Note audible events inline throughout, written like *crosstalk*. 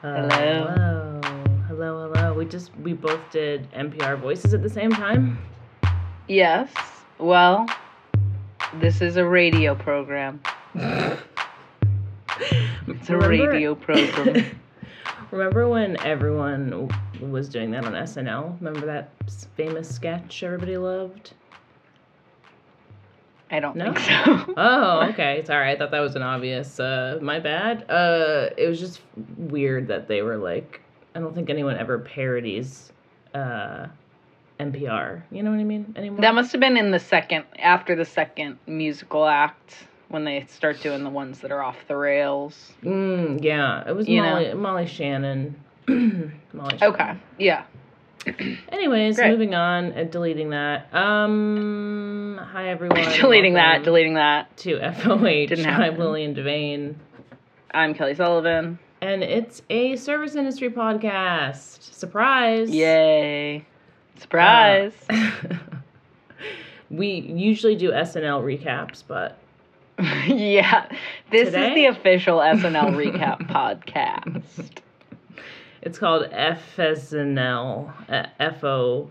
Hello. Hello. Hello, hello. We just we both did NPR voices at the same time. Yes. Well, this is a radio program. *laughs* It's a Remember- radio program. *laughs* Remember when everyone was doing that on SNL? Remember that famous sketch everybody loved? I don't No? think so. *laughs* Oh, okay. Sorry, I thought that was an obvious. Uh, my bad. Uh, it was just weird that they were like. I don't think anyone ever parodies uh, NPR. You know what I mean? Anymore. That must have been in the second, after the second musical act, when they start doing the ones that are off the rails. Mm, yeah, it was You know? Molly, *clears throat* Molly Shannon. Molly Shannon. Okay. Yeah. *clears throat* Anyways, Great. moving on and deleting that. Um, hi everyone. *laughs* deleting that, deleting that. to FOH. Didn't I'm. Lillian Devane, I'm Kelly Sullivan. and it's a service industry podcast. Surprise! Yay. Surprise. Uh, *laughs* we usually do SNL recaps, but *laughs* yeah. This Today? is the official SNL recap podcast. It's called FSNL. Uh, F O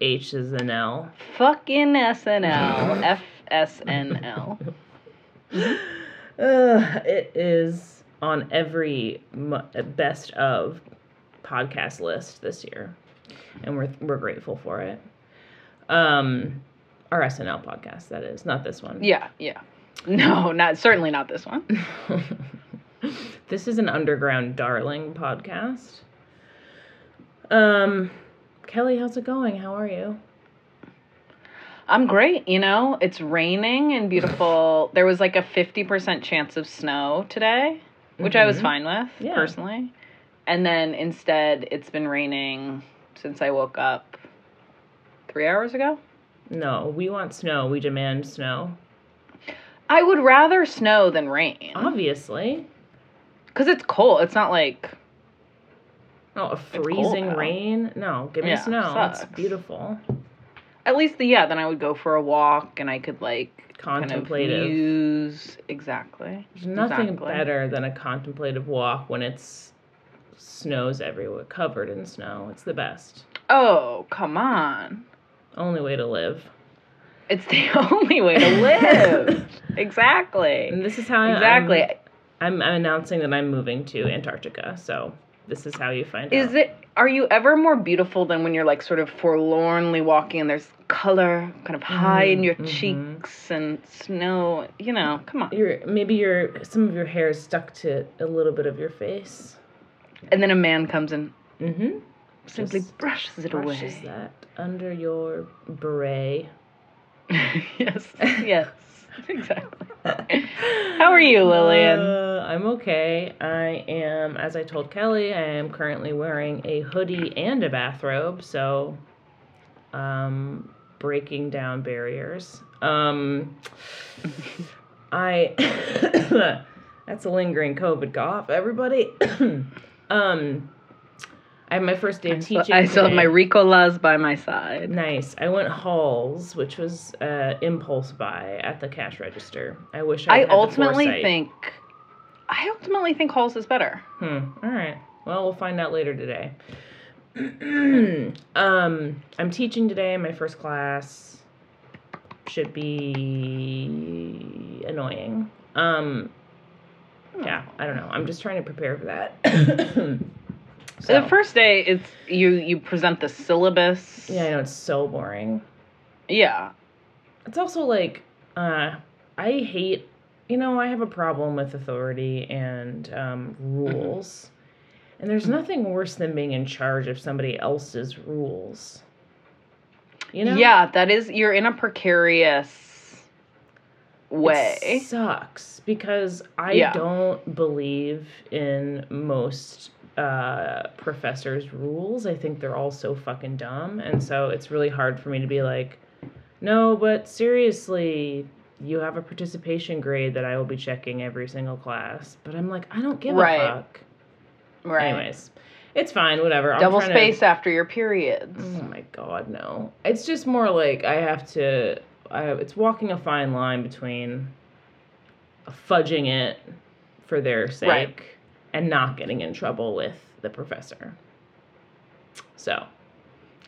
H is an L. Fucking SNL. *laughs* FSNL. Uh, it is on every best of podcast list this year, and we're we're grateful for it. Um, our SNL podcast, that is, not this one. Yeah, yeah. No, not certainly not this one. *laughs* this is an underground darling podcast. Um, Kelly, how's it going? How are you? I'm great, you know. It's raining and beautiful. *sighs* There was like a 50% chance of snow today, which I was Mhm. fine with Yeah. personally. And then instead it's been raining since I woke up 3 hours ago. No, we want snow. We demand snow. I would rather snow than rain Obviously. Cuz it's cold. It's not like Oh, a freezing out. rain? No, give me Yeah, snow. It's beautiful. at least the yeah, then I would go for a walk and I could like Contemplative. kind of exactly. There's nothing Exactly. better than a contemplative walk when it's snows everywhere, covered in snow. It's the best. Oh, come on. Only way to live. It's the *laughs* only way to live. *laughs* exactly. And this is how I- Exactly. I'm, I'm, I'm announcing that I'm moving to Antarctica. So this is how you find Is out. it are you ever more beautiful than when you're like sort of forlornly walking and there's color kind of high in your Mhm, mhm. cheeks and snow, you know, come on. Your maybe your some of your hair is stuck to a little bit of your face. And then a man comes and Mm-hmm. simply Just brushes it Brushes away. that under your beret. *laughs* yes. Yes. *laughs* Exactly. How are you, Lillian? Uh, I'm okay. I am, as I told Kelly, I am currently wearing a hoodie and a bathrobe, so um, breaking down barriers. Um, I *coughs* that's a lingering COVID cough, everybody. *coughs* um, I have my first day I of still, teaching. I still have my. Ricolas by my side. Nice. I went Halls, which was uh, impulse buy at the cash register. I wish I. I had ultimately think I ultimately think Halls is better. Hmm. All right. Well, we'll find out later today. *clears throat* um, I'm teaching today. My first class should be annoying. Um, yeah. I don't know. I'm just trying to prepare for that. *clears throat* So the first day it's you you present the syllabus. Yeah, I know it's so boring. Yeah. It's also like, uh, I hate, you know, I have a problem with authority and um, rules. And there's nothing worse than being in charge of somebody else's rules. You know? Yeah, that is you're in a precarious way. It sucks because I Yeah. don't believe in most uh, professors' rules. I think they're all so fucking dumb. And so it's really hard for me to be like, no, but seriously, you have a participation grade that I will be checking every single class. But I'm like, I don't give Right. a fuck. right. Anyways, it's fine, whatever. Double trying to- space after your periods. Oh my god, no. It's just more like I have to. I, it's walking a fine line between fudging it for their sake Right. And not getting in trouble with the professor. So,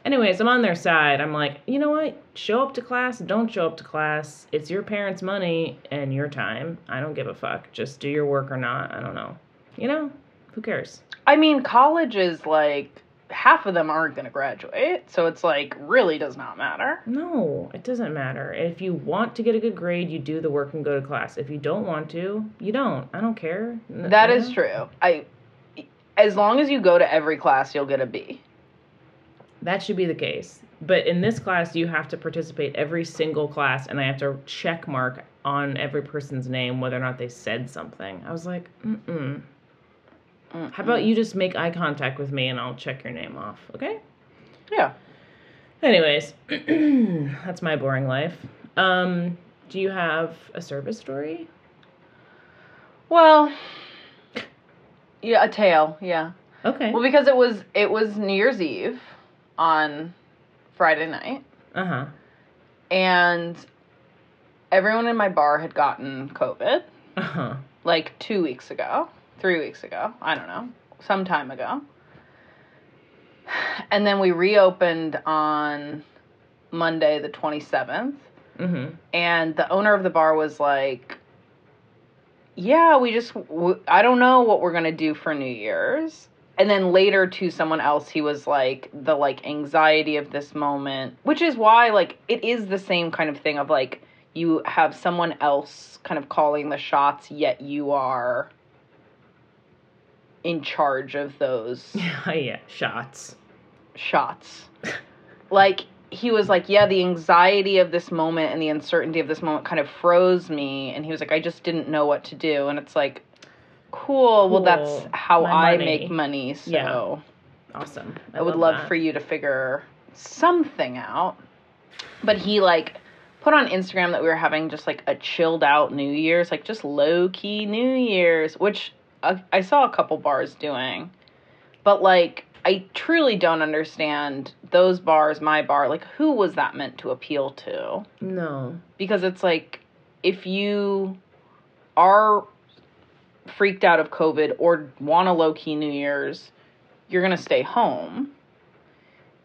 anyways, I'm on their side. I'm like, you know what? Show up to class, don't show up to class. It's your parents' money and your time. I don't give a fuck. Just do your work or not. I don't know. You know, who cares? I mean, college is like half of them aren't going to graduate, so it's like really does not matter. No, it doesn't matter. If you want to get a good grade, you do the work and go to class. If you don't want to, you don't. I don't care. That is true. I as long as you go to every class, you'll get a B. That should be the case. But in this class, you have to participate every single class, and I have to check mark on every person's name whether or not they said something. I was like, mm-mm. How about you just make eye contact with me and I'll check your name off, okay? Yeah. Anyways, *clears throat* that's my boring life. Um, do you have a service story? Well, yeah, a tale. Yeah. Okay. Well, because it was it was New Year's Eve on Friday night, Uh huh. and everyone in my bar had gotten COVID Uh huh. like two weeks ago, three weeks ago. I don't know, some time ago. And then we reopened on Monday, the twenty seventh. Mm-hmm. and the owner of the bar was like yeah we just w- i don't know what we're gonna do for new year's and then later to someone else he was like the like anxiety of this moment which is why like it is the same kind of thing of like you have someone else kind of calling the shots yet you are in charge of those *laughs* Yeah. Shots. shots. *laughs* like he was like, yeah, the anxiety of this moment and the uncertainty of this moment kind of froze me and he was like I just didn't know what to do and it's like cool, well that's how My I money. make money, so Yeah. Awesome. I, would love that. for you to figure something out. But he like put on Instagram that we were having just like a chilled out New Year's, like just low key New Year's, which I saw a couple bars doing. But like I truly don't understand those bars, my bar, like who was that meant to appeal to? No. Because it's like if you are freaked out of COVID or want a low key New Year's, you're going to stay home.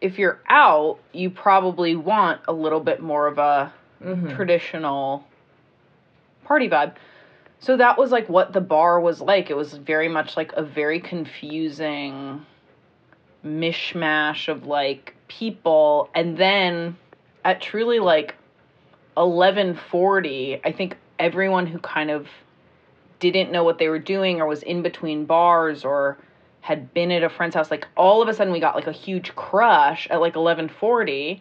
If you're out, you probably want a little bit more of a Mm-hmm. traditional party vibe. So that was like what the bar was like. It was very much like a very confusing mishmash of like people. And then at truly like 11:40, I think everyone who kind of didn't know what they were doing or was in between bars or had been at a friend's house like all of a sudden we got like a huge crush at like 11:40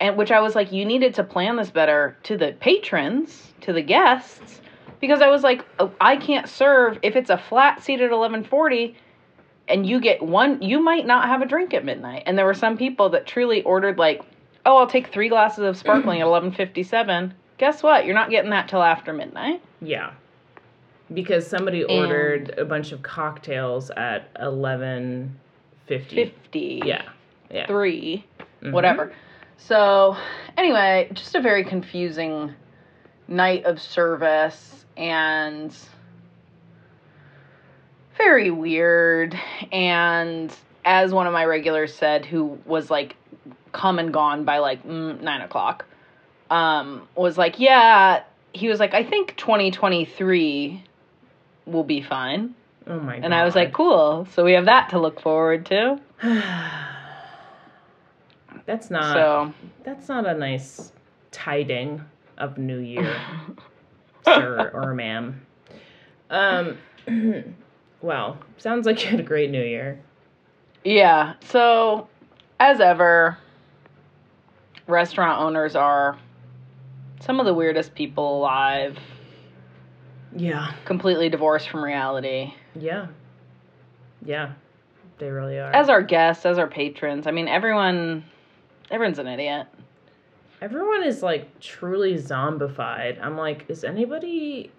and which I was like, you needed to plan this better to the patrons, to the guests, because I was like, oh, I can't serve if it's a flat seat at eleven forty, and you get one, you might not have a drink at midnight. And there were some people that truly ordered like, oh, I'll take three glasses of sparkling at eleven fifty seven. Guess what? You're not getting that till after midnight. Yeah. Because somebody And- ordered a bunch of cocktails at eleven fifty. Fifty. Yeah. Yeah. 3 Mhm. whatever. So, anyway, just a very confusing night of service and very weird. And as one of my regulars said, who was like come and gone by like mm, nine o'clock, um, was like, yeah, he was like, I think 2023 will be fine. Oh my god. And I was like, cool. So we have that to look forward to. *sighs* That's not so. that's not a nice tiding of New Year, *laughs* sir or ma'am. Um *clears throat* well, sounds like you had a great New Year. Yeah. So, as ever, restaurant owners are some of the weirdest people alive, Yeah. completely divorced from reality. Yeah. Yeah. They really are. As our guests, as our patrons, I mean, everyone, everyone's an idiot. Everyone is like truly zombified. I'm like, is anybody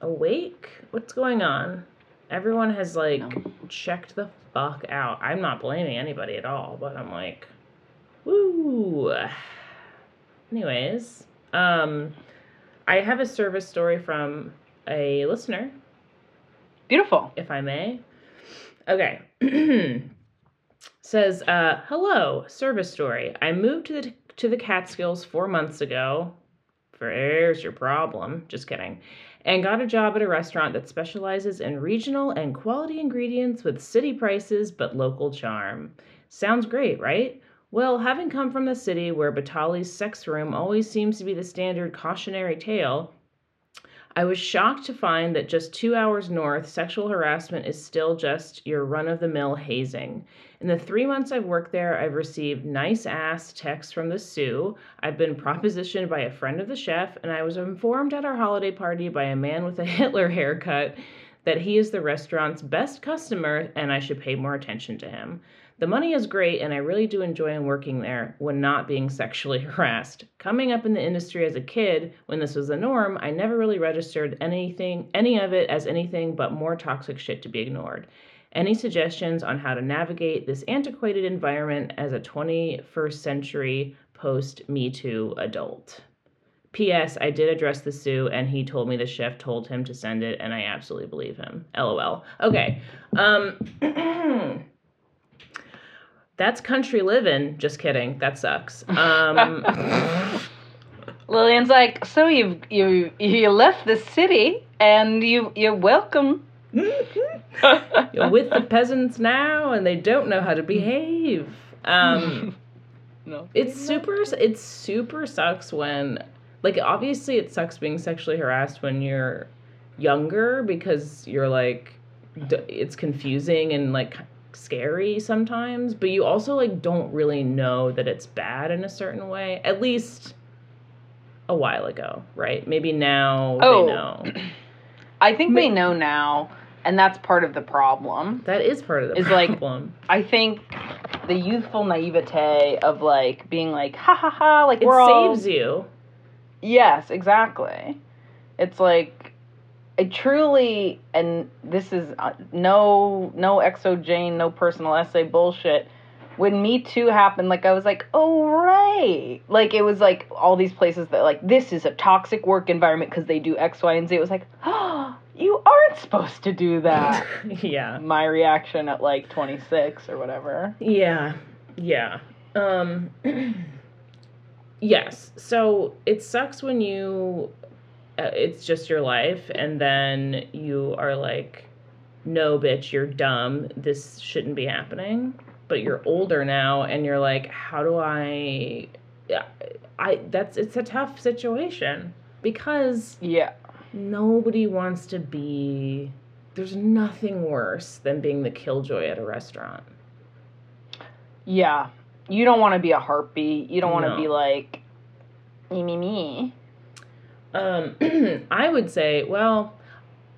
awake? What's going on? Everyone has like No. checked the fuck out. I'm not blaming anybody at all, but I'm like, woo. Anyways, um, I have a service story from a listener. Beautiful. if I may. Okay. *clears throat* Says, uh, hello, service story. I moved to the to the Catskills four months ago. There's your problem. Just kidding. And got a job at a restaurant that specializes in regional and quality ingredients with city prices but local charm. Sounds great, right? Well, having come from the city where Batali's sex room always seems to be the standard cautionary tale, I was shocked to find that just two hours north, sexual harassment is still just your run of the mill hazing. In the three months I've worked there, I've received nice ass texts from the sous. I've been propositioned by a friend of the chef, and I was informed at our holiday party by a man with a *laughs* Hitler haircut that he is the restaurant's best customer and I should pay more attention to him. The money is great, and I really do enjoy working there when not being sexually *laughs* harassed. Coming up in the industry as a kid, when this was the norm, I never really registered anything, any of it as anything but more toxic shit to be ignored. Any suggestions on how to navigate this antiquated environment as a 21st century post Me Too adult? P.S. I did address the sous, and he told me the chef told him to send it, and I absolutely believe him. LOL. Okay. Um. *clears throat* *clears throat* That's country living. Just kidding. That sucks. *laughs* Um, Lillian's like, so you you you left the city and you you're welcome. *laughs* you're with the peasants now, and they don't know how to behave. Um, *laughs* no. it's super. It's super sucks when, like, obviously it sucks being sexually harassed when you're younger because you're like, it's confusing and like scary sometimes, but you also like don't really know that it's bad in a certain way. At least a while ago, right? Maybe now Oh. they know. *clears throat* I think they know now, and that's part of the problem. That is part of the like- problem. I think the youthful naivete of like being like, ha ha ha, like it we're all saves you. Yes, exactly. It's like I truly, and this is uh, no no xoJane, no personal essay bullshit. When Me Too happened, like I was like, oh right, like it was like all these places that like this is a toxic work environment because they do X, Y, and Z. It was like, oh, you aren't supposed to do that. *laughs* yeah. My reaction at like 26 or whatever. Yeah. Yeah. Um *clears throat* Yes. So it sucks when you Uh, it's just your life and then you are like no bitch, you're dumb. This shouldn't be happening. But you're older now and you're like how do I I that's it's a tough situation because Yeah. nobody wants to be there's nothing worse than being the killjoy at a restaurant. Yeah. You don't want to be a heartbeat. You don't want to No. be like, me, me, me. Um, *clears throat* I would say, well,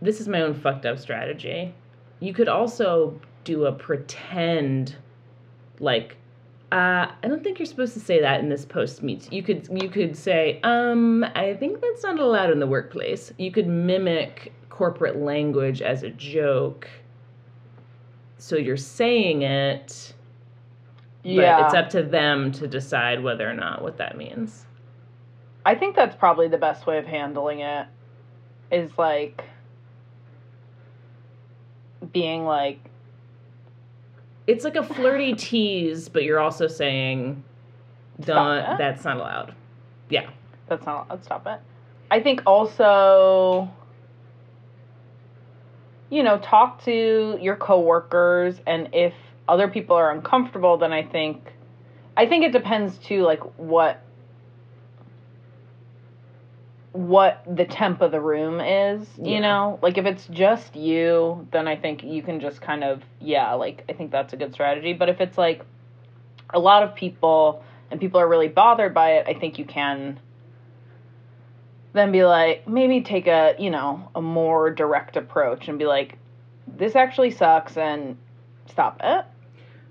this is my own fucked up strategy. You could also do a pretend, like, uh, I don't think you're supposed to say that in this post meets. You could you could say, um, I think that's not allowed in the workplace. You could mimic corporate language as a joke. So you're saying it, Yeah. but it's up to them to decide whether or not what that means. I think that's probably the best way of handling it is like being like It's like a flirty *laughs* tease, but you're also saying, "Don't. That's not allowed." Yeah. that's not let's stop it. I think also you know, talk to your coworkers and if other people are uncomfortable then I think I think it depends too like what what the temp of the room is, you Yeah. know? Like if it's just you, then I think you can just kind of yeah, like I think that's a good strategy, but if it's like a lot of people and people are really bothered by it, I think you can then be like maybe take a, you know, a more direct approach and be like this actually sucks and stop it.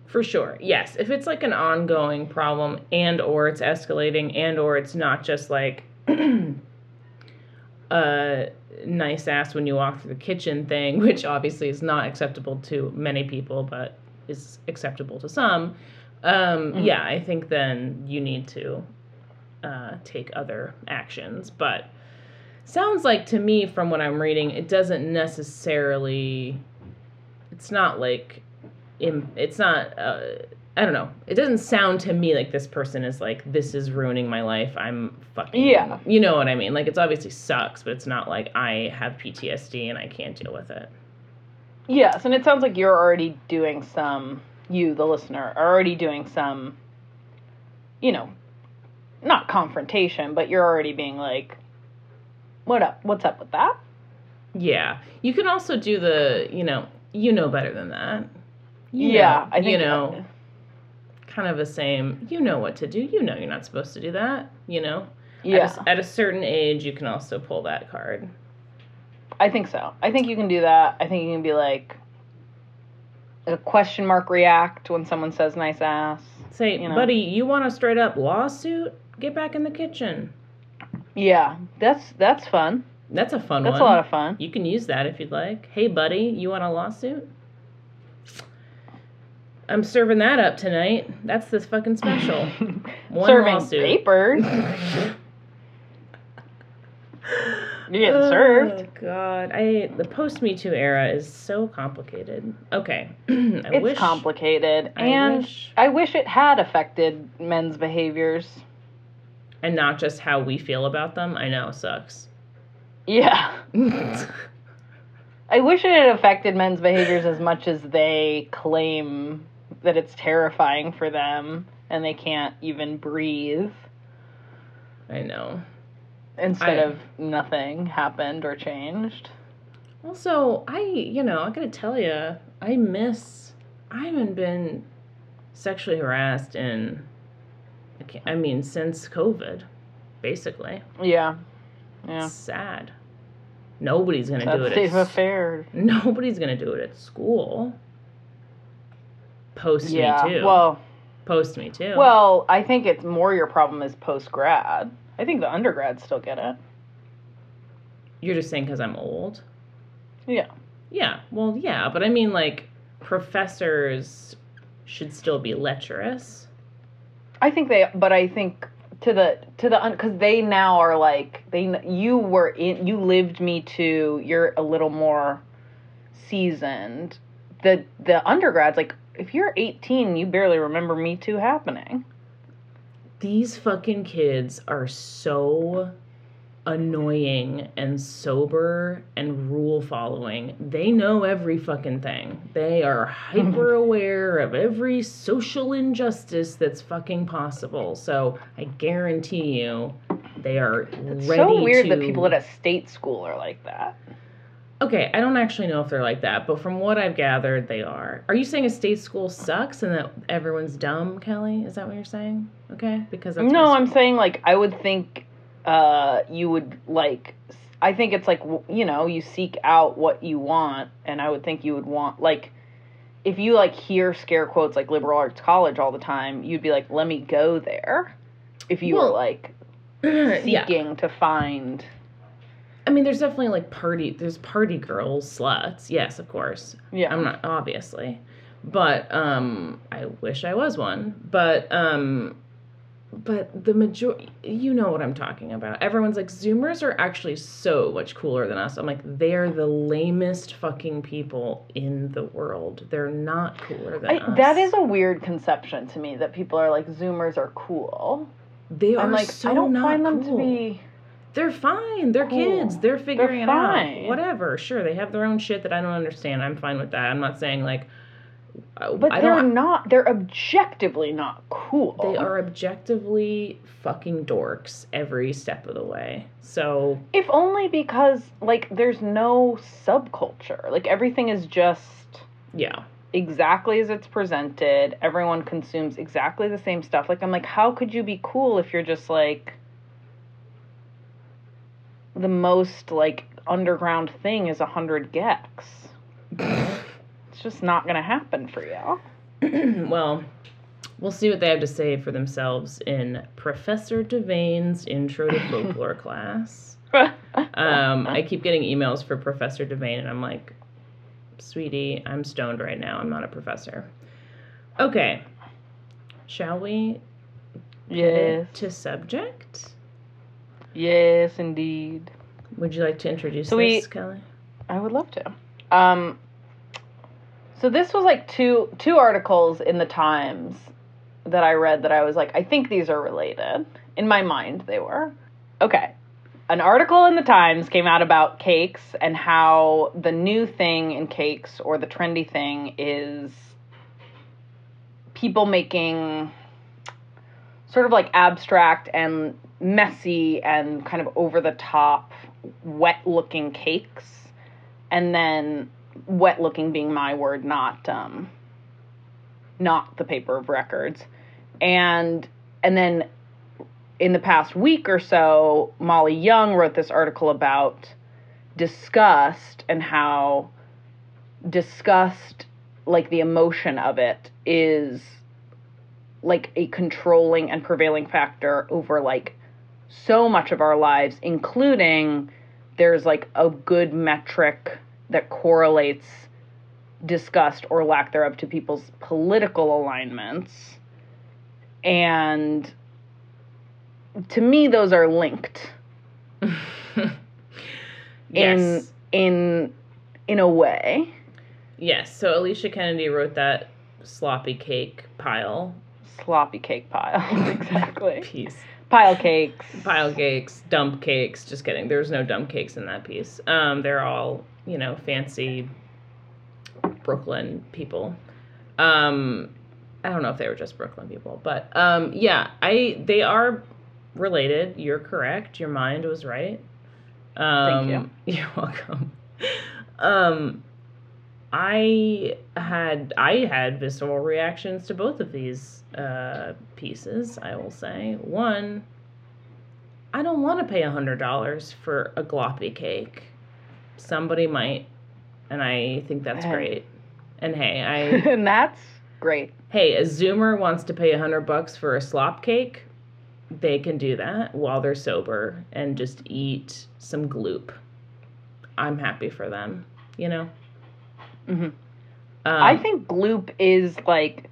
For sure. Yes. If it's like an ongoing problem and or it's escalating and or it's not just like *clears throat* a nice ass when you walk through the kitchen thing, *laughs* which obviously is not acceptable to many people but is acceptable to some. Um, Mhm. yeah, I think then you need to uh, take other actions. But sounds like to me from what I'm reading, it doesn't necessarily. It's not like, it's not. Uh, I don't know. It doesn't sound to me like this person is like, this is ruining my life. I'm fucking. Yeah. You know what I mean? Like, it's obviously sucks, but it's not like I have PTSD and I can't deal with it. Yes, and it sounds like you're already doing some, you, the listener, are already doing some, you know, not confrontation, but you're already being like, what up? What's up with that? Yeah. You can also do the, you know, you know better than that. You yeah, know, I think you know, kind of the same. You know what to do. You know you're not supposed to do that. You know. Yeah, At a, at a certain age, you can also pull that card. I think so. I think you can do that. I think you can be like a question mark react when someone says nice ass. Say, You know. buddy, you want a straight up lawsuit? Get back in the kitchen. Yeah, that's that's fun. That's a fun That's one. a lot of fun. You can use that if you'd like. Hey, buddy, you want a lawsuit? I'm serving that up tonight. That's this fucking special. *laughs* One Serving lawsuit. papers. *laughs* You're getting served. Oh God, I the post Me Too era is so complicated. Okay, *clears throat* I It's wish complicated, I and wish- I wish it had affected men's behaviors. and not just how we feel about them. I know sucks. Yeah. *laughs* I wish it had affected men's behaviors as much as they claim that it's terrifying for them and they can't even breathe I know. instead I- of nothing happened or changed. Also, I you know I gotta tell you, I miss. I haven't been sexually harassed in. I, I mean, since COVID, basically. Yeah. Yeah. It's sad. Nobody's gonna do That's it. safe At, affair. *laughs* nobody's gonna do it at school. Post Yeah. me too. Well, Post me too. well, I think it's more your problem is post grad. I think the undergrads still get it. you're just saying because I'm old. Yeah. Yeah. Well, yeah, but I mean, like, professors should still be lecherous. I think they, but I think to the to the because they now are like they you were in you lived me to you're a little more seasoned. The the undergrads like if you're 18 you barely remember me too happening. These fucking kids are so annoying and sober and rule following. They know every fucking thing. They are hyper *laughs* aware of every social injustice that's fucking possible. So I guarantee you they are It's ready so weird to that people at a state school are like that. Okay, I don't actually know if they're like that, but from what I've gathered, they are. Are you saying a state school sucks and that everyone's dumb, Kelly? Is that what you're saying? Okay, because no, I'm school. saying like I would think uh you would like I think it's like you know, you seek out what you want and I would think you would want like if you like hear scare quotes like liberal arts college all the time, you'd be like let me go there. If you were Well, like *clears throat* yeah. seeking to find I mean, there's definitely like party. There's party girls, sluts. Yes, of course. yeah. I'm not obviously, but um, I wish I was one. But um, but the majority, you know what I'm talking about. Everyone's like, Zoomers are actually so much cooler than us. I'm like, they're the lamest fucking people in the world. They're not cooler than I, us. that is a weird conception to me that people are like zoomers are cool. They are I'm like so I don't find them to be They're fine. They're kids. They're figuring it out. Whatever. Sure, they have their own shit that I don't understand. I'm fine with that. I'm not saying like. uh, but I they're not they're objectively not cool. They are objectively fucking dorks every step of the way. So If only because like there's no subculture. Like everything is just yeah, exactly as it's presented. Everyone consumes exactly the same stuff. Like I'm like how could you be cool if you're just like the most like underground thing is a hundred gecs. It's just not gonna happen for you. *clears throat* well, we'll see what they have to say for themselves in Professor Devane's Intro to *laughs* Folklore class. *laughs* Um, I keep getting emails for Professor Devane, and I'm like, sweetie, I'm stoned right now. I'm not a professor. Okay. Shall we yes. to subject? Yes indeed. Would you like to introduce So we- this, Kelly? I would love to. Um, so this was like two two articles in the Times that I read that I was like, I think these are related. In my mind, they were. Okay. An article in the Times came out about cakes and how the new thing in cakes or the trendy thing is people making sort of like abstract and messy and kind of over the top wet looking cakes. And then wet looking being my word not um not the paper of records. And and then in the past week or so molly young wrote this article about disgust and how disgust like the emotion of it is like a controlling and prevailing factor over like so much of our lives including there's like a good metric that correlates disgust or lack thereof to people's political alignments and to me those are linked *laughs* yes. in in a way yes. So Alicia Kennedy wrote that sloppy cake pile sloppy cake pile *laughs* exactly *laughs* piece. pile cakes Pile cakes, dump cakes. Just kidding. There's no dump cakes in that piece. Um, they're all you know fancy Brooklyn people. Um, I don't know if they were just Brooklyn people, but um, yeah, I they are related. You're correct. Your mind was right. Um, you. *laughs* You're welcome. Um, I had I had visceral reactions to both of these uh, pieces. I will say one. I don't want to pay a hundred dollars for a gloppy cake. Somebody might, and I think that's Hey. great. And hey, I *laughs* and that's great hey, a Zoomer wants to pay a hundred bucks for a slop cake, they can do that while they're sober and just eat some gloop. I'm happy for them, you know. Hmm Um, I think gloop is like,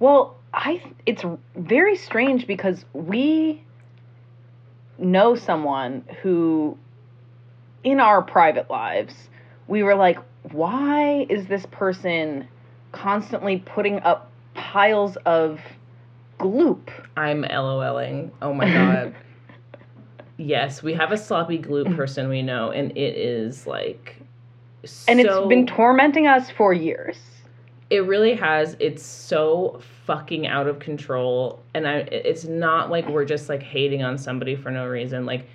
well, I it's very strange because we know someone who, in our private lives, we were like, why is this person constantly putting up piles of gloop? I'm LOLing. Oh my god. *laughs* yes, we have a sloppy gloop *laughs* person we know, and it is like. And so- it's been tormenting us for years. It really has. It's so fucking out of control, and I. It's not like we're just like hating on somebody for no reason. Like,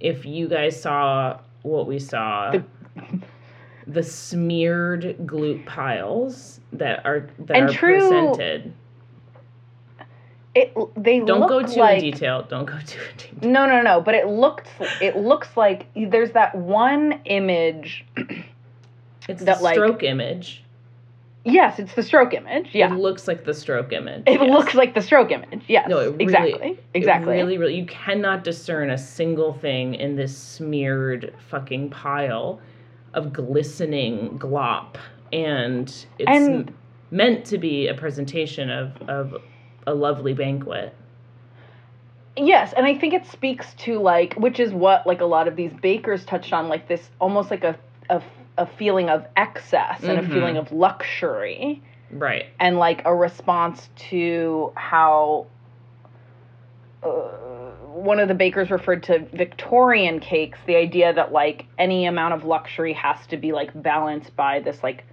if you guys saw what we saw, The- *laughs* the, smeared glute piles that are that And are true- presented. It they Don't go too like, in detail. Don't go *laughs* too in detail. No, no, no. But it looked. It looks like there's that one image. *clears throat* It's that, the like- stroke image. Yes, it's the stroke image. Yeah, It looks like the stroke image. it yes. looks like the stroke image. Yes, No, it really- exactly, exactly. really, really, you cannot discern a single thing in this smeared fucking pile of glistening glop, and it's And- meant to be a presentation of of a lovely banquet. Yes, and I think it speaks to like, which is what like a lot of these bakers touched on, like this almost like a a, a feeling of excess and Mhm. a feeling of luxury, Right. and like a response to how. Uh, one of the bakers referred to Victorian cakes, the idea that like any amount of luxury has to be like balanced by this like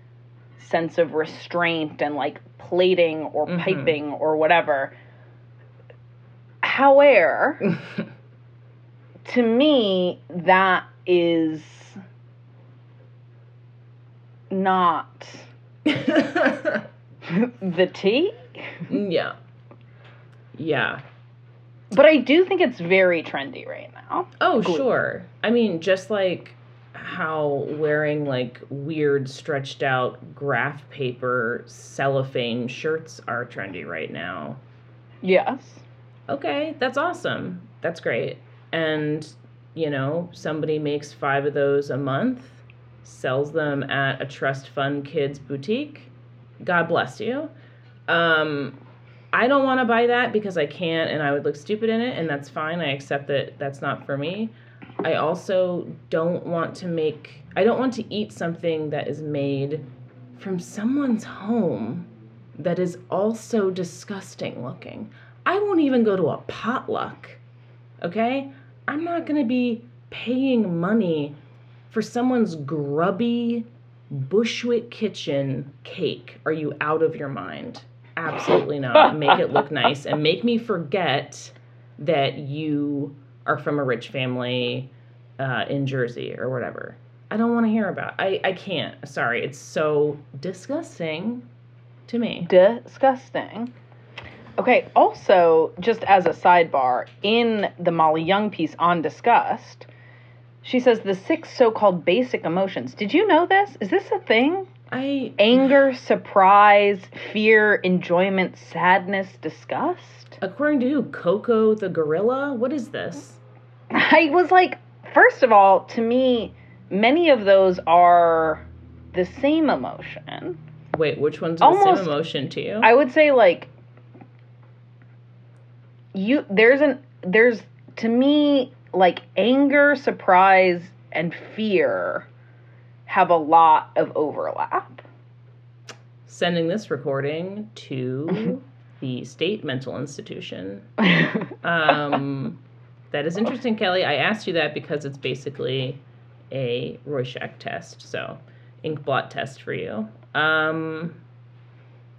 sense of restraint and like plating or Mhm. piping or whatever. However, *laughs* to me, that is not *laughs* the tea. yeah. Yeah. But I do think it's very trendy right now. Oh, sure. I mean, just like how wearing like weird stretched out graph paper cellophane shirts are trendy right now. Yes. Okay, that's awesome. That's great. And, you know, somebody makes five of those a month, sells them at a trust fund kids boutique. God bless you. Um, I don't want to buy that because I can't and I would look stupid in it, and that's fine. I accept that that's not for me. I also don't want to make, I don't want to eat something that is made from someone's home that is also disgusting looking. I won't even go to a potluck, okay? I'm not going to be paying money for someone's grubby Bushwick kitchen cake. Are you out of your mind? Absolutely not. make it look nice and make me forget that you are from a rich family uh, in Jersey or whatever. I don't want to hear about. I I can't. Sorry, it's so disgusting to me. Disgusting. Okay, also, just as a sidebar, in the Molly Young piece on disgust, she says the six so called basic emotions. Did you know this? Is this a thing? I Anger, surprise, fear, enjoyment, sadness, disgust? according to who? Koko the gorilla? What is this? *laughs* I was like, first of all, to me, many of those are the same emotion. Wait, which one's the same Almost- emotion to you? I would say like you there's an there's to me like anger, surprise and fear have a lot of overlap. Sending this recording to *laughs* the state mental institution. *laughs* Um, that is interesting, Kelly. I asked you that because it's basically a Rorschach test, so ink blot test for you. Um,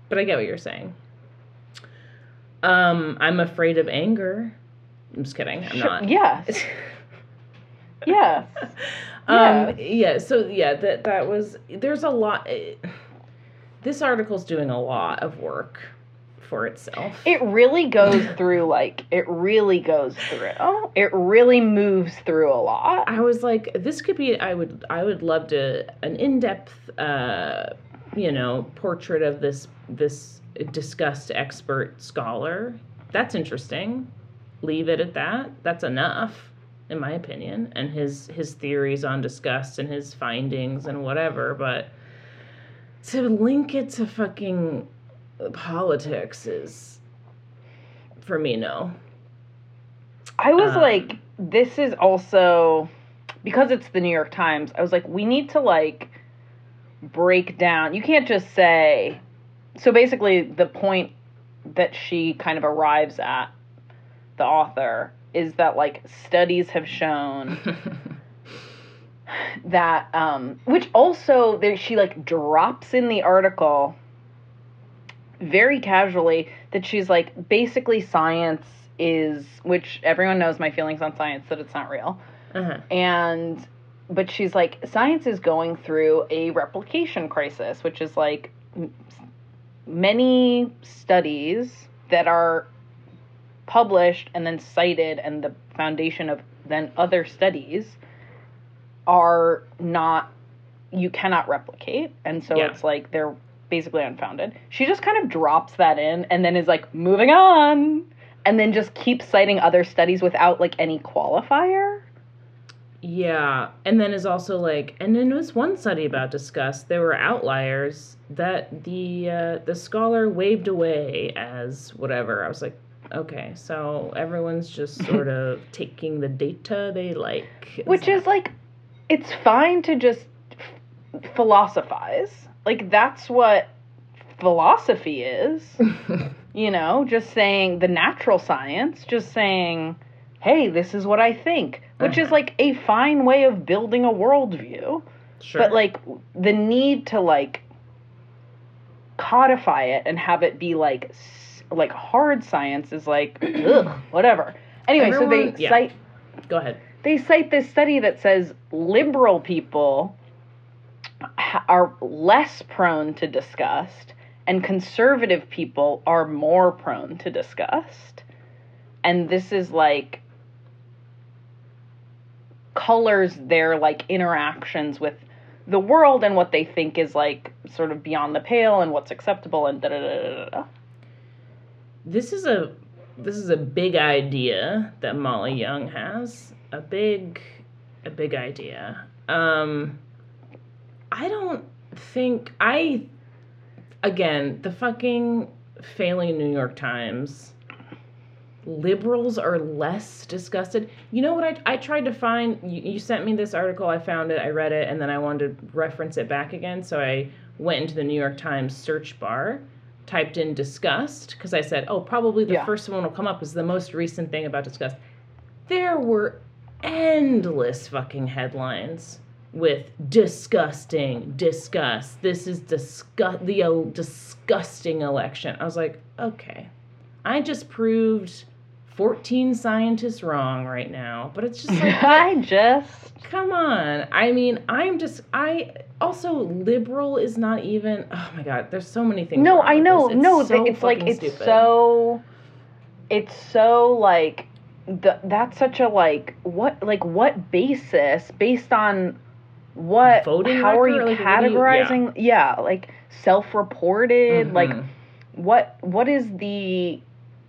but I get what you're saying. Um, I'm afraid of anger. I'm just kidding. I'm not. Yeah. *laughs* yeah. Um, yeah. So yeah, that that was. There's a lot. eh, This article's doing a lot of work for itself. It really goes through like it really goes through. It really moves through a lot. I was like, this could be. I would. I would love to an in depth, uh, you know, portrait of this this discussed expert scholar. That's interesting. Leave it at that. That's enough, in my opinion. And his his theories on disgust and his findings and whatever. But to link it to fucking politics is, for me, no. I was Um, like, this is also because it's the New York Times. I was like, we need to like break down. You can't just say. So basically, the point that she kind of arrives at, the author, is that like studies have shown *laughs* that, um, which also there she like drops in the article very casually that she's like basically science is which everyone knows my feelings on science that it's not real uh-huh. and but she's like science is going through a replication crisis which is like m- many studies that are published and then cited and the foundation of then other studies are not you cannot replicate. And so Yeah. it's like they're basically unfounded. She just kind of drops that in and then is like moving on. And then just keeps citing other studies without like any qualifier. Yeah, and then is also like, and in this one study about disgust, there were outliers that the uh, the scholar waved away as whatever. I was like, okay, so everyone's just sort of *laughs* taking the data they like, which is like it's fine to just f- philosophize like that's what philosophy is *laughs* you know just saying the natural science just saying hey this is what i think which is Uh-huh. like a fine way of building a worldview sure. but like the need to like codify it and have it be like like hard science is like *clears throat* ugh, whatever anyway so they yeah. cite go ahead. they cite this study that says liberal people are less prone to disgust and conservative people are more prone to disgust and this is like colors their like interactions with the world and what they think is like sort of beyond the pale and what's acceptable and da da da da da. This is a this is a big idea that Molly Young has. A big a big idea. Um I don't think I again, the fucking failing New York Times. Liberals are less disgusted. You know what? I, I tried to find, you, you sent me this article, I found it, I read it, and then I wanted to reference it back again. So I went into the New York Times search bar, typed in disgust, because I said, oh, probably the Yeah. first one will come up is the most recent thing about disgust. There were endless fucking headlines with disgusting, disgust. This is disgust the uh, disgusting election. I was like, okay, I just proved 14 scientists wrong right now. But it's just *laughs* like, I just come on. I mean, I'm just, I also liberal is not even. Oh my god, there's so many things. no, I know, no. so it's like it's stupid. so, it's so like, the, that's such a like what like what basis based on what Voting how are you Like, what you- categorizing yeah. like self-reported like Mhm. what what is the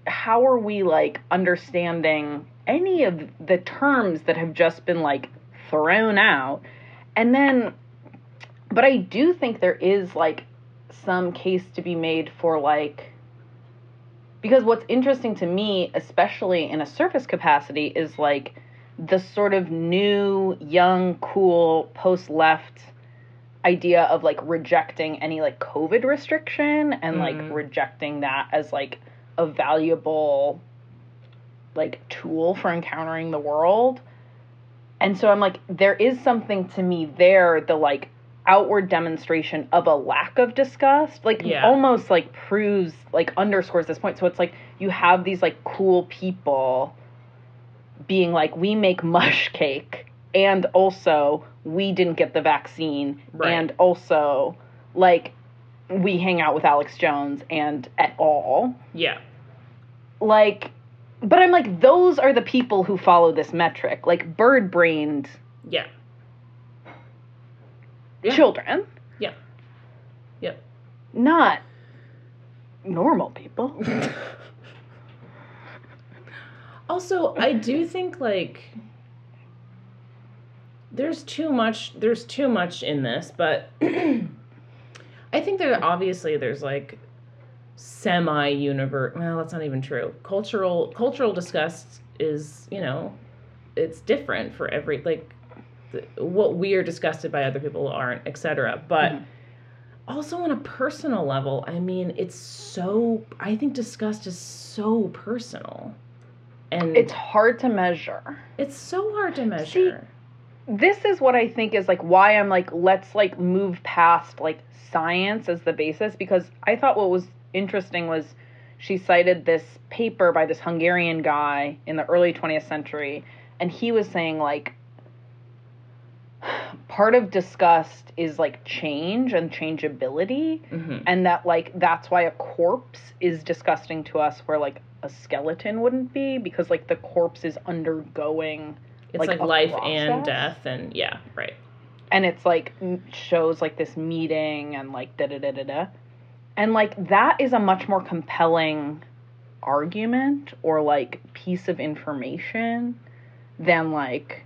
how are we like understanding any of the terms that have just been like thrown out and then but i do think there is like some case to be made for like because what's interesting to me especially in a surface capacity is like the sort of new young cool post left idea of like rejecting any like covid restriction and like Mhm. rejecting that as like a valuable like tool for encountering the world and so i'm like there is something to me there the like outward demonstration of a lack of disgust like Yeah. almost like proves like underscores this point so it's like you have these like cool people being like we make mush cake and also we didn't get the vaccine Right. and also like we hang out with Alex Jones and at all Yeah. like but I'm like those are the people who follow this metric like bird brained Yeah. Yeah. children Yeah. Yep. not normal people *laughs* Also, I do think like there's too much there's too much in this, but *clears throat* I think that obviously there's like semi universe well, that's not even true. Cultural cultural disgust is, you know, it's different for every like th- what we are disgusted by other people aren't, etc. But Mhm. also on a personal level, I mean, it's so I think disgust is so personal. And it's hard to measure it's so hard to measure. This is what I think is like why I'm like let's like move past like science as the basis because I thought what was interesting was she cited this paper by this Hungarian guy in the early 20th century and he was saying like *sighs* part of disgust is like change and changeability hmm and that like that's why a corpse is disgusting to us where like a skeleton wouldn't be because like the corpse is undergoing It's like like, life and death, and yeah, right. and it's like shows like this meeting and like da da da da da and like that is a much more compelling argument or like piece of information than like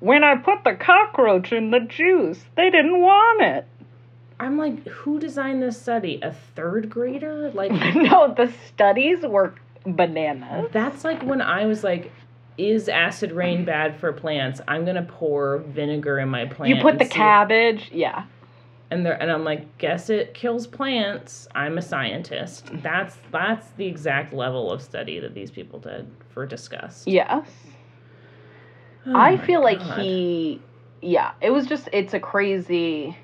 when i put the cockroach in the juice they didn't want it I'm like, who designed this study? A third grader? Like, *laughs* no the studies were bananas that's like when I was like, is acid rain bad for plants? I'm gonna pour vinegar in my plant. you put the cabbage yeah and they're and I'm like, guess it kills plants. I'm a scientist. That's that's the exact level of study that these people did for disgust. yes Oh I feel like he, yeah, it was just, it's a crazy.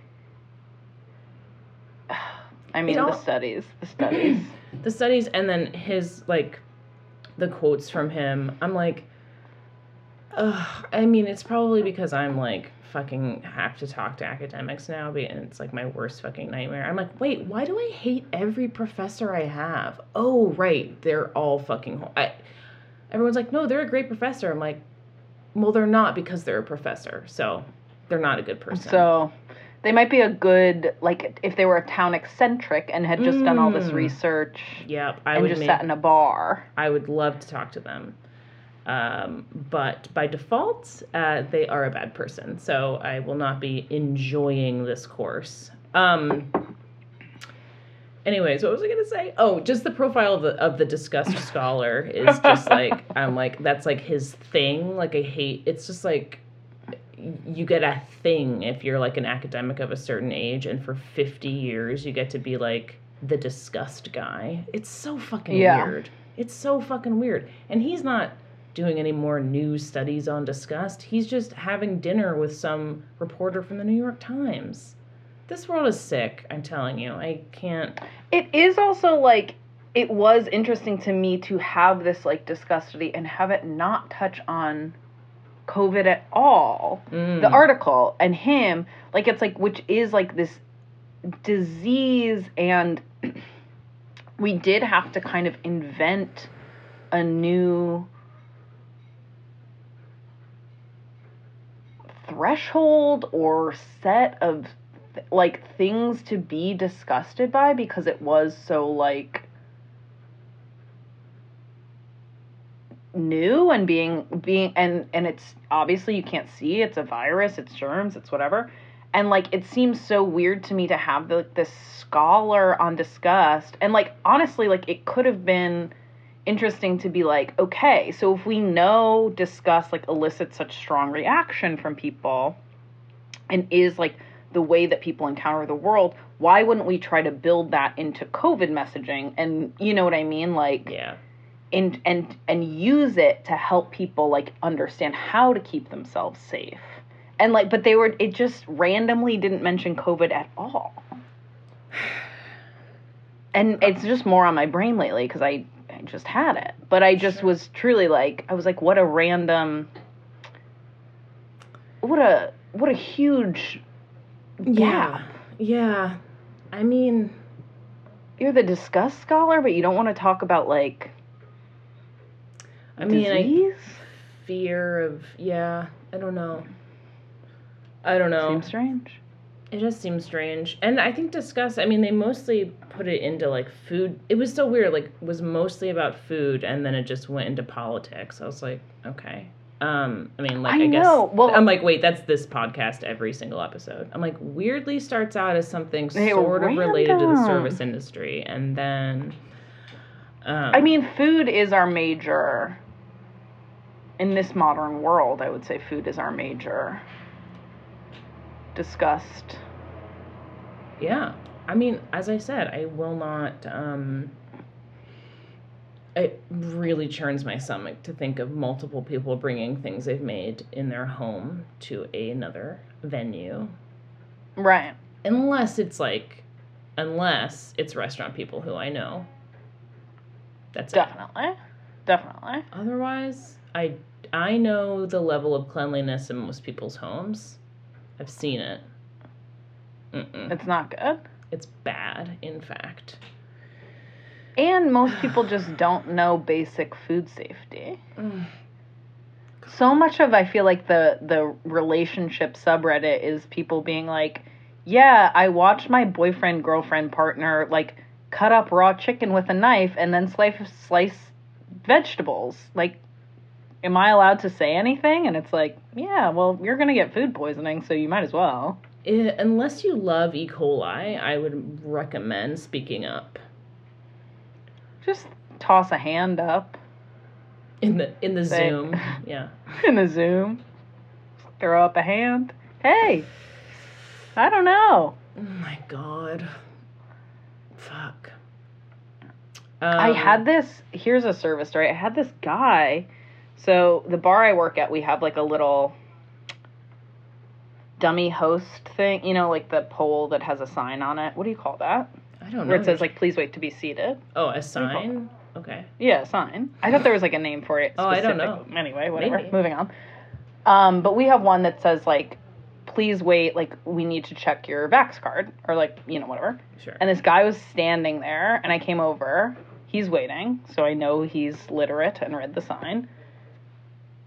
*sighs* I mean, the studies, the studies. *clears throat* the studies and then his like the quotes from him i'm like ugh, i mean it's probably because i'm like fucking have to talk to academics now and it's like my worst fucking nightmare i'm like wait why do i hate every professor i have oh right they're all fucking ho- I, everyone's like no they're a great professor i'm like well they're not because they're a professor so they're not a good person so they might be a good, like, if they were a town eccentric and had just done all this Mm. research yep i and would just make, sat in a bar. I would love to talk to them. Um, but by default, uh, they are a bad person. So I will not be enjoying this course. Um, Anyways, what was I gonna say? Oh, just the profile of the of the disgust *laughs* scholar is just like I'm like that's like his thing. Like I hate. It's just like you get a thing if you're like an academic of a certain age, and for 50 years you get to be like the disgust guy. It's so fucking Yeah. weird. It's so fucking weird. And he's not doing any more new studies on disgust. He's just having dinner with some reporter from the New York Times. This world is sick, I'm telling you. I can't. It is also like it was interesting to me to have this like discuss study and have it not touch on COVID at all. Mm. The article and him, like it's like which is like this disease and *clears throat* we did have to kind of invent a new threshold or set of like things to be disgusted by because it was so like new and being being and and it's obviously you can't see. It's a virus. It's germs. It's whatever. And like it seems so weird to me to have the, this scholar on disgust. And like honestly like it could have been interesting to be like okay so if we know disgust like elicits such strong reaction from people and is like the way that people encounter the world why wouldn't we try to build that into covid messaging? And you know what i mean? Like Yeah. and and and use it to help people like understand how to keep themselves safe. And like but they were it just randomly didn't mention covid at all. *sighs* And it's just more on my brain lately because I, I just had it but i just Sure. was truly like i was like what a random what a what a huge Yeah. Yeah. I mean, you're the disgust scholar but you don't want to talk about like I mean, I fear of yeah. I don't know. I don't know. seems strange It just seems strange. And I think discuss, I mean, they mostly put it into like food. It was so weird. Like, was mostly about food and then it just went into politics. I was like, okay. Um, I mean, like, I I, guess. Well- I'm like, wait, that's this podcast every single episode. I'm like, weirdly starts out as something sort of related to the service industry. And then. Um, I mean, food is our major. In this modern world, I would say food is our major disgust. Yeah. I mean, as I said, I will not um it really churns my stomach to think of multiple people bringing things they've made in their home to another venue Right. unless it's like unless it's restaurant people who I know. That's it. Definitely. Definitely. Otherwise, I I know the level of cleanliness in most people's homes. I've seen it. Mm-mm. It's not good. It's bad, in fact. And most people just don't know basic food safety. Mm. *sighs* So much of I feel like the the relationship subreddit is people being like, "Yeah, I watched my boyfriend, girlfriend, partner like cut up raw chicken with a knife and then slice slice vegetables." Like am I allowed to say anything? And it's like, "Yeah, well, you're going to get food poisoning, so you might as well." I- unless you love E. coli, I would recommend speaking up Just toss a hand up in the in the Zoom. *laughs* Yeah. in the Zoom. Throw up a hand. Hey. I don't know. Oh my god. Fuck. I Um, had this. Here's a service story. I had this guy. So the bar I work at, we have like a little dummy host thing. You know, like the pole that has a sign on it. What do you call that? I don't know. Where it says like, "Please wait to be seated." oh, a do you call sign. Okay. Yeah, a sign. I thought there was like a name for it. Oh, I don't know. Anyway, whatever. Maybe. Moving on. Um, but we have one that says like, "Please wait. Like, we need to check your Vax card," or like, you know, whatever. Sure. And this guy was standing there, and I came over. He's waiting, so I know he's literate and read the sign.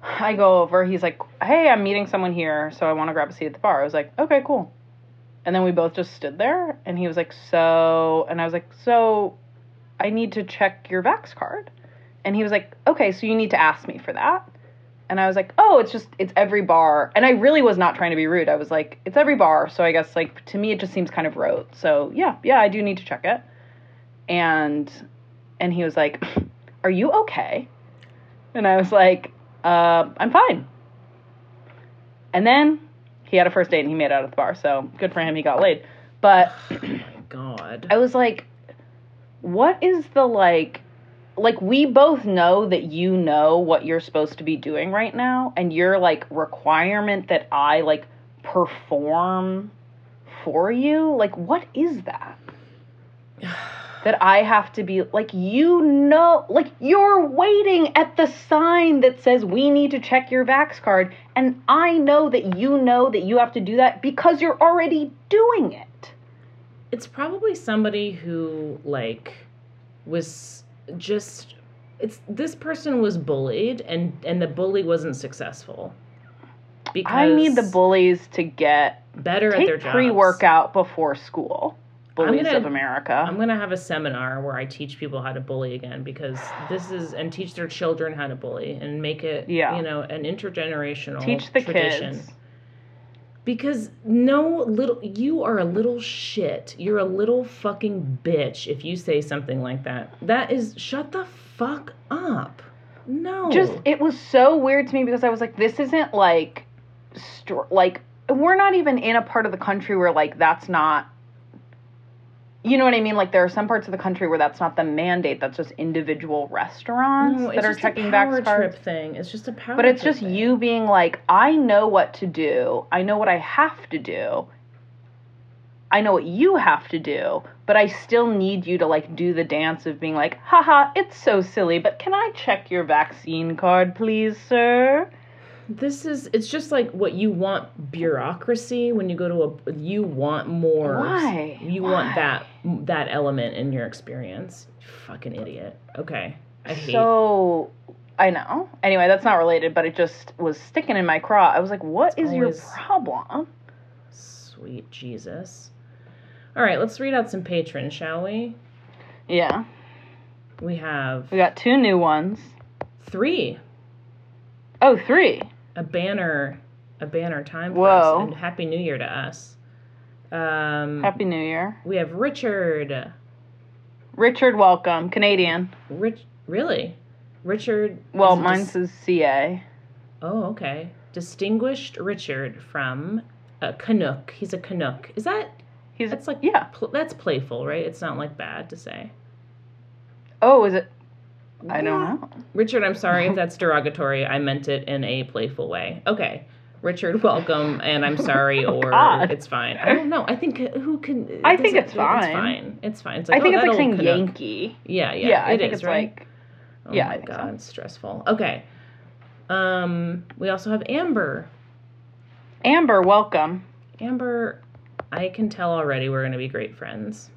I go over. He's like, "Hey, I'm meeting someone here, so I want to grab a seat at the bar." I was like, "Okay, cool." And then we both just stood there, and he was like, "So," and I was like, "So, I need to check your Vax card." And he was like, "Okay, so you need to ask me for that." And I was like, "Oh, it's just it's every bar." And I really was not trying to be rude. I was like, "It's every bar, so I guess like to me it just seems kind of rote." So, yeah, yeah, I do need to check it. and and he was like, "Are you okay?" And I was like, uh, "I'm fine." And then he had a first date and he made out of the bar, so good for him. He got laid. But Oh *sighs* my god. I was like, "What is the like?" Like we both know that you know what you're supposed to be doing right now, and your like requirement that I like perform for you. Like, what is that? *sighs* *sighs* that I have to be like you know like you're waiting at the sign that says we need to check your vax card and I know that you know that you have to do that because you're already doing it. It's probably somebody who like was just it's this person was bullied and and the bully wasn't successful. Because I need the bullies to get better at their jobs. pre-workout before school. Bullies gonna- of America. I'm gonna have a seminar where I teach people how to bully again because this is and teach their children how to bully and make it Yeah. you know an intergenerational Teach the tradition. kids. Because no little you are a little shit. You're a little fucking bitch if you say something like that. That is shut the fuck up. No. just it was so weird to me because I was like, this isn't like, str- like we're not even in a part of the country where like that's not. You know what I mean? Like there are some parts of the country where that's not the mandate. That's just individual restaurants No, that are just checking a power trip thing. It's just a power But it's just thing. you being like, I know what to do. I know what I have to do. I know what you have to do, but I still need you to like do the dance of being like, haha, it's so silly, but can I check your vaccine card, please, sir? This is it's just like what you want bureaucracy when you go to a you want more Why? you Why? want that that element in your experience. Fucking idiot. Okay. I hate So I know. Anyway, that's not related, but it just was sticking in my craw. I was like, "What is It's your problem? sweet Jesus. All right, let's read out some patrons, shall we? Yeah. We have We got two new ones. three. Oh, three. A banner a banner time for Whoa. us and happy new year to us. Um Happy New Year. we have Richard. Richard, welcome. Canadian. Rich really? Richard Well, is mine dis- says CA. Oh, okay. Distinguished Richard from a Canuck. He's a Canuck. Is that He's that's like yeah. pl- that's playful, right? It's not like bad to say. Oh, is it? I don't know. Richard, I'm sorry if *laughs* that's derogatory. I meant it in a playful way. Okay. Richard, welcome, and I'm sorry, *laughs* or Oh, God. it's fine. I don't know. I think uh, who can. I does think it- it's fine. It's fine. It's fine. It's I think oh, it's like saying Canuck. Yankee. Yeah, yeah, Yeah, I it think is, it's right? like Oh yeah, my I think so. god, it's stressful. Okay. Um, we also have Amber. Amber, welcome. Amber, I can tell already we're gonna be great friends.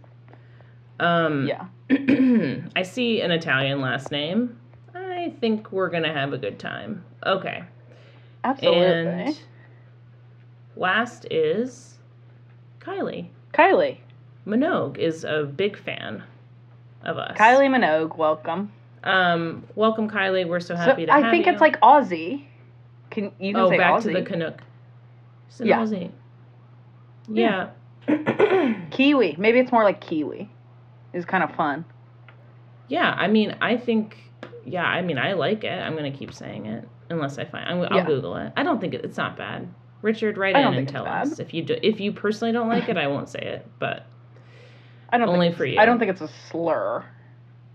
Um, Yeah. *clears throat* I see an Italian last name. I think we're gonna have a good time. Okay. Absolutely. And last is Kylie. Kylie. Minogue is a big fan of us. Kylie Minogue, welcome. Um, welcome, Kylie. We're so So happy to have you. I have think you. it's like Aussie. Can you can oh, say back Aussie? to the Canuck. It's an Yeah. Aussie. Yeah. *coughs* Kiwi. Maybe it's more like Kiwi. Is kind of fun. yeah. I mean, I think. Yeah. I mean, I like it. I'm gonna keep saying it unless I find. I'm, I'll Yeah. Google it. I don't think it, it's not bad. Richard, write I in and tell us if you do. If you personally don't like it, I won't say it. But I don't Only think for you. I don't think it's a slur. *laughs*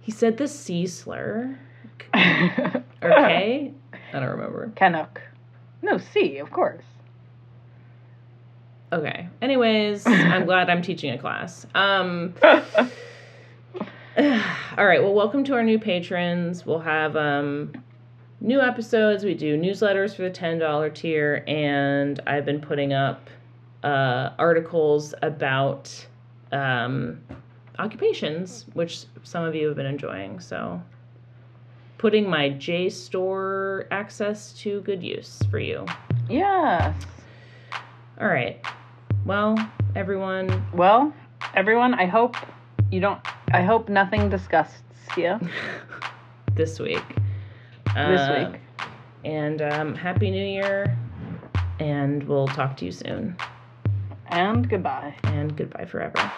he said the C slur. *laughs* Okay. I don't remember. Canuck. No, C, of course. Okay. Anyways, I'm *laughs* glad I'm teaching a class. Um. *sighs* all right. Well, welcome to our new patrons. We'll have um, new episodes. We do newsletters for the ten dollar tier, and I've been putting up uh, articles about um, occupations, which some of you have been enjoying. So, putting my JSTOR access to good use for you. yes. All right. Well, everyone, Well, everyone, I hope you don't. I hope nothing disgusts you *laughs* this week. this Uh, week. And um, Happy New Year. And we'll talk to you soon. And goodbye. And goodbye forever.